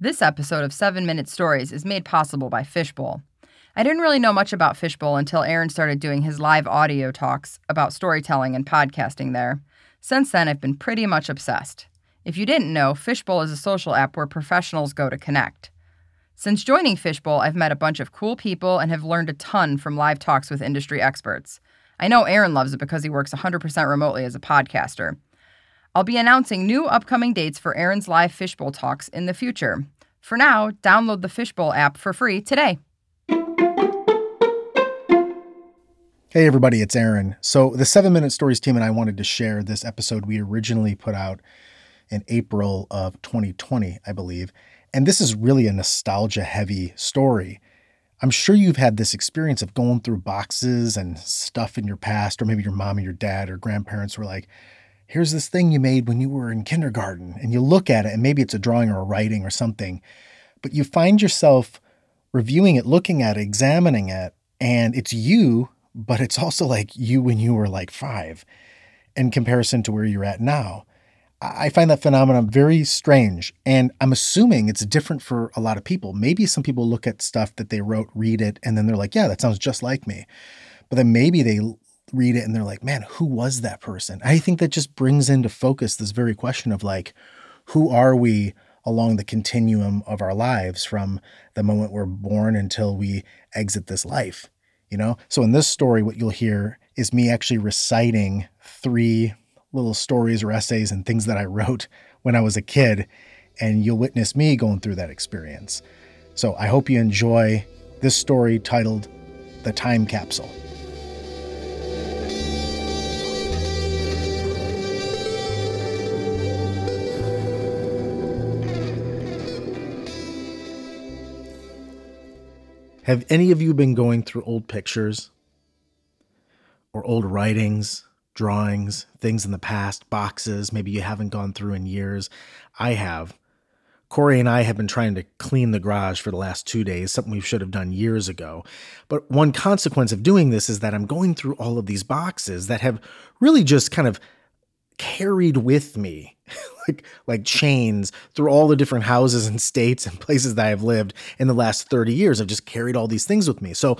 This episode of 7 Minute Stories is made possible by Fishbowl. I didn't really know much about Fishbowl until Aaron started doing his live audio talks about storytelling and podcasting there. Since then, I've been pretty much obsessed. If you didn't know, Fishbowl is a social app where professionals go to connect. Since joining Fishbowl, I've met a bunch of cool people and have learned a ton from live talks with industry experts. I know Aaron loves it because he works 100% remotely as a podcaster. I'll be announcing new upcoming dates for Aaron's live Fishbowl talks in the future. For now, download the Fishbowl app for free today. Hey, everybody, it's Aaron. So, the Seven Minute Stories team and I wanted to share this episode we originally put out in April of 2020, I believe. And this is really a nostalgia heavy story. I'm sure you've had this experience of going through boxes and stuff in your past, or maybe your mom or your dad or grandparents were like, here's this thing you made when you were in kindergarten. And you look at it, and maybe it's a drawing or a writing or something, but you find yourself reviewing it, looking at it, examining it, and it's you but it's also like you when you were like five in comparison to where you're at now. I find that phenomenon very strange. And I'm assuming it's different for a lot of people. Maybe some people look at stuff that they wrote, read it, and then they're like, yeah, that sounds just like me. But then maybe they read it and they're like, man, who was that person? I think that just brings into focus this very question of like, who are we along the continuum of our lives from the moment we're born until we exit this life? you know? So in this story, what you'll hear is me actually reciting three little stories or essays and things that I wrote when I was a kid, and you'll witness me going through that experience. So I hope you enjoy this story titled The Time Capsule. Have any of you been going through old pictures or old writings, drawings, things in the past, boxes maybe you haven't gone through in years? I have. Corey and I have been trying to clean the garage for the last two days, something we should have done years ago. But one consequence of doing this is that I'm going through all of these boxes that have really just kind of carried with me like like chains through all the different houses and states and places that I've lived in the last 30 years. I've just carried all these things with me. So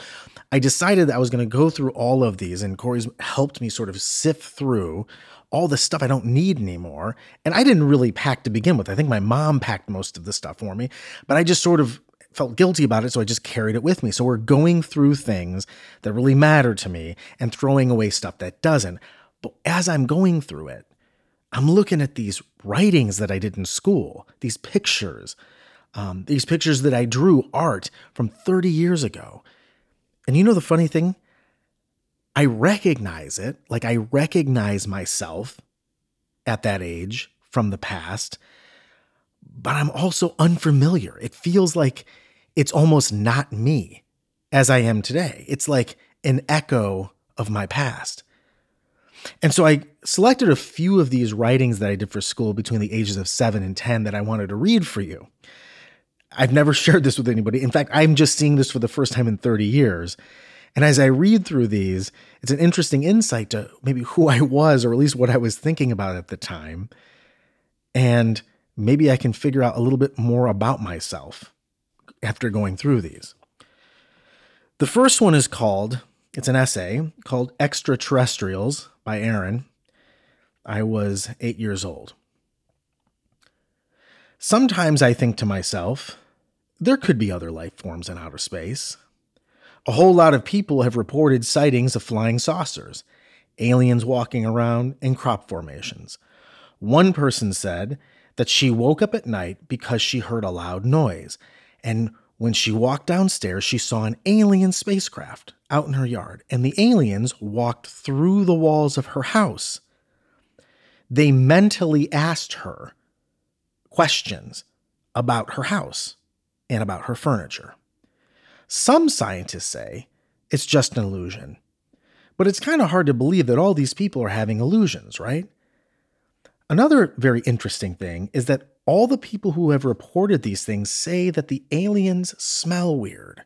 I decided that I was going to go through all of these and Corey's helped me sort of sift through all the stuff I don't need anymore. And I didn't really pack to begin with. I think my mom packed most of the stuff for me, but I just sort of felt guilty about it, so I just carried it with me. So we're going through things that really matter to me and throwing away stuff that doesn't. But as I'm going through it, I'm looking at these writings that I did in school, these pictures, um, these pictures that I drew, art from 30 years ago. And you know the funny thing? I recognize it, like I recognize myself at that age from the past, but I'm also unfamiliar. It feels like it's almost not me as I am today. It's like an echo of my past. And so I selected a few of these writings that I did for school between the ages of seven and 10 that I wanted to read for you. I've never shared this with anybody. In fact, I'm just seeing this for the first time in 30 years. And as I read through these, it's an interesting insight to maybe who I was, or at least what I was thinking about at the time. And maybe I can figure out a little bit more about myself after going through these. The first one is called, it's an essay called Extraterrestrials by Aaron. I was eight years old. Sometimes I think to myself, there could be other life forms in outer space. A whole lot of people have reported sightings of flying saucers, aliens walking around, and crop formations. One person said that she woke up at night because she heard a loud noise, and when she walked downstairs, she saw an alien spacecraft out in her yard, and the aliens walked through the walls of her house. They mentally asked her questions about her house and about her furniture. Some scientists say it's just an illusion, but it's kind of hard to believe that all these people are having illusions, right? Another very interesting thing is that all the people who have reported these things say that the aliens smell weird.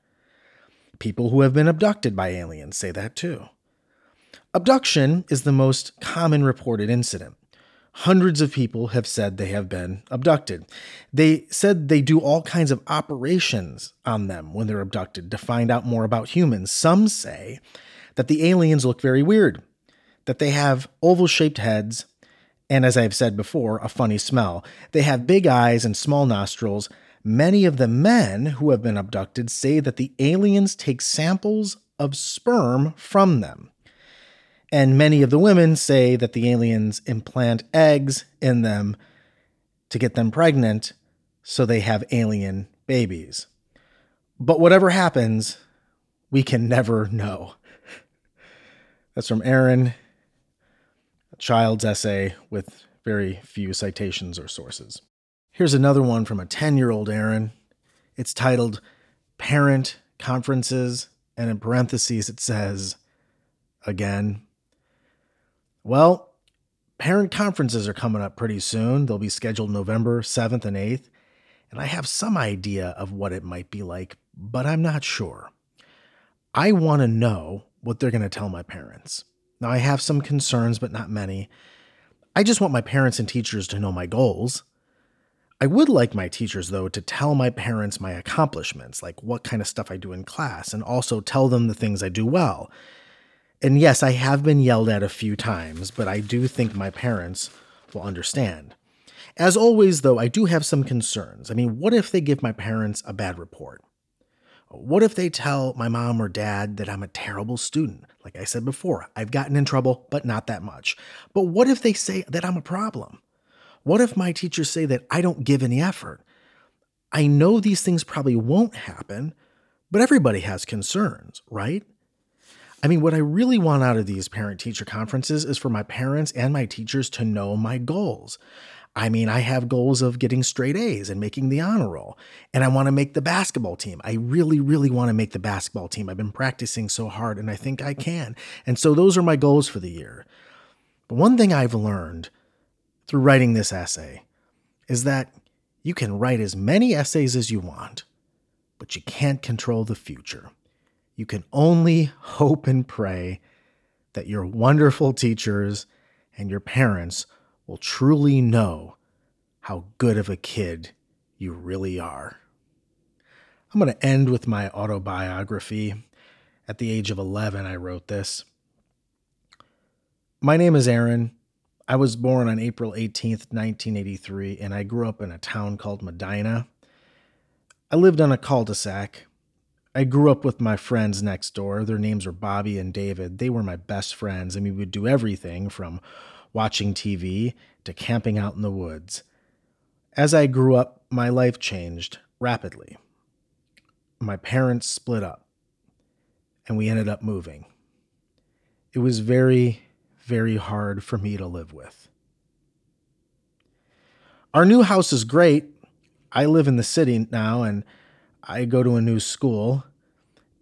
People who have been abducted by aliens say that too. Abduction is the most common reported incident. Hundreds of people have said they have been abducted. They said they do all kinds of operations on them when they're abducted to find out more about humans. Some say that the aliens look very weird, that they have oval shaped heads, and as I've said before, a funny smell. They have big eyes and small nostrils. Many of the men who have been abducted say that the aliens take samples of sperm from them. And many of the women say that the aliens implant eggs in them to get them pregnant so they have alien babies. But whatever happens, we can never know. That's from Aaron, child's essay with very few citations or sources. Here's another one from a 10 year old Aaron. It's titled Parent Conferences, and in parentheses it says, again, well, parent conferences are coming up pretty soon. They'll be scheduled November 7th and 8th, and I have some idea of what it might be like, but I'm not sure. I want to know what they're going to tell my parents. Now, I have some concerns, but not many. I just want my parents and teachers to know my goals. I would like my teachers, though, to tell my parents my accomplishments, like what kind of stuff I do in class, and also tell them the things I do well and yes, I have been yelled at a few times, but I do think my parents will understand. As always, though, I do have some concerns. I mean, what if they give my parents a bad report? What if they tell my mom or dad that I'm a terrible student? Like I said before, I've gotten in trouble, but not that much. But what if they say that I'm a problem? What if my teachers say that I don't give any effort? I know these things probably won't happen, but everybody has concerns, right? I mean, what I really want out of these parent teacher conferences is for my parents and my teachers to know my goals. I mean, I have goals of getting straight A's and making the honor roll, and I want to make the basketball team. I really, really want to make the basketball team. I've been practicing so hard, and I think I can. And so those are my goals for the year. But one thing I've learned through writing this essay is that you can write as many essays as you want, but you can't control the future. You can only hope and pray that your wonderful teachers and your parents will truly know how good of a kid you really are. I'm going to end with my autobiography. At the age of 11, I wrote this. My name is Aaron. I was born on April 18th, 1983, and I grew up in a town called Medina. I lived on a cul de sac. I grew up with my friends next door. Their names were Bobby and David. They were my best friends, and we would do everything from watching TV to camping out in the woods. As I grew up, my life changed rapidly. My parents split up, and we ended up moving. It was very, very hard for me to live with. Our new house is great. I live in the city now, and I go to a new school.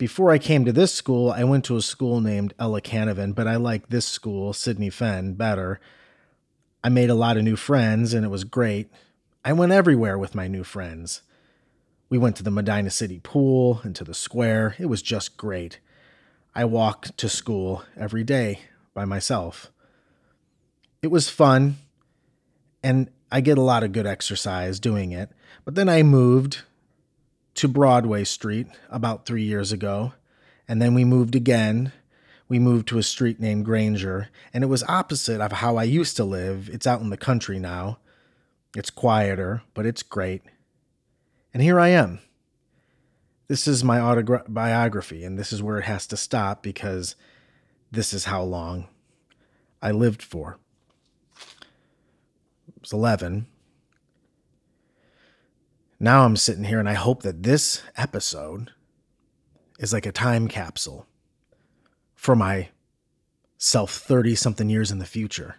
Before I came to this school, I went to a school named Ella Canavan, but I like this school, Sidney Fenn, better. I made a lot of new friends, and it was great. I went everywhere with my new friends. We went to the Medina City pool and to the square. It was just great. I walked to school every day by myself. It was fun, and I get a lot of good exercise doing it. But then I moved to Broadway Street about three years ago, and then we moved again. We moved to a street named Granger, and it was opposite of how I used to live. It's out in the country now. It's quieter, but it's great. And here I am. This is my autobiography, and this is where it has to stop because this is how long I lived for. I was 11, now I'm sitting here and I hope that this episode is like a time capsule for my self 30 something years in the future.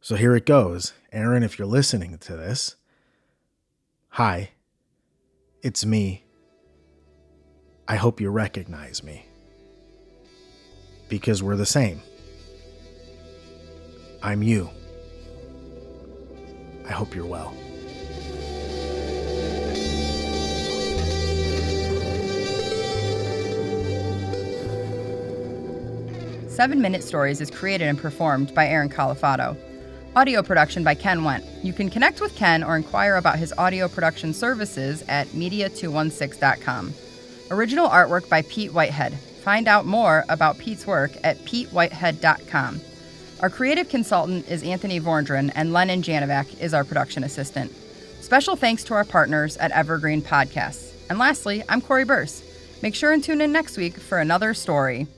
So here it goes. Aaron, if you're listening to this, hi, it's me. I hope you recognize me because we're the same. I'm you. I hope you're well. Seven Minute Stories is created and performed by Aaron Califato. Audio production by Ken Went. You can connect with Ken or inquire about his audio production services at media216.com. Original artwork by Pete Whitehead. Find out more about Pete's work at petewhitehead.com. Our creative consultant is Anthony Vordren, and Lennon Janovac is our production assistant. Special thanks to our partners at Evergreen Podcasts. And lastly, I'm Corey Burse. Make sure and tune in next week for another story.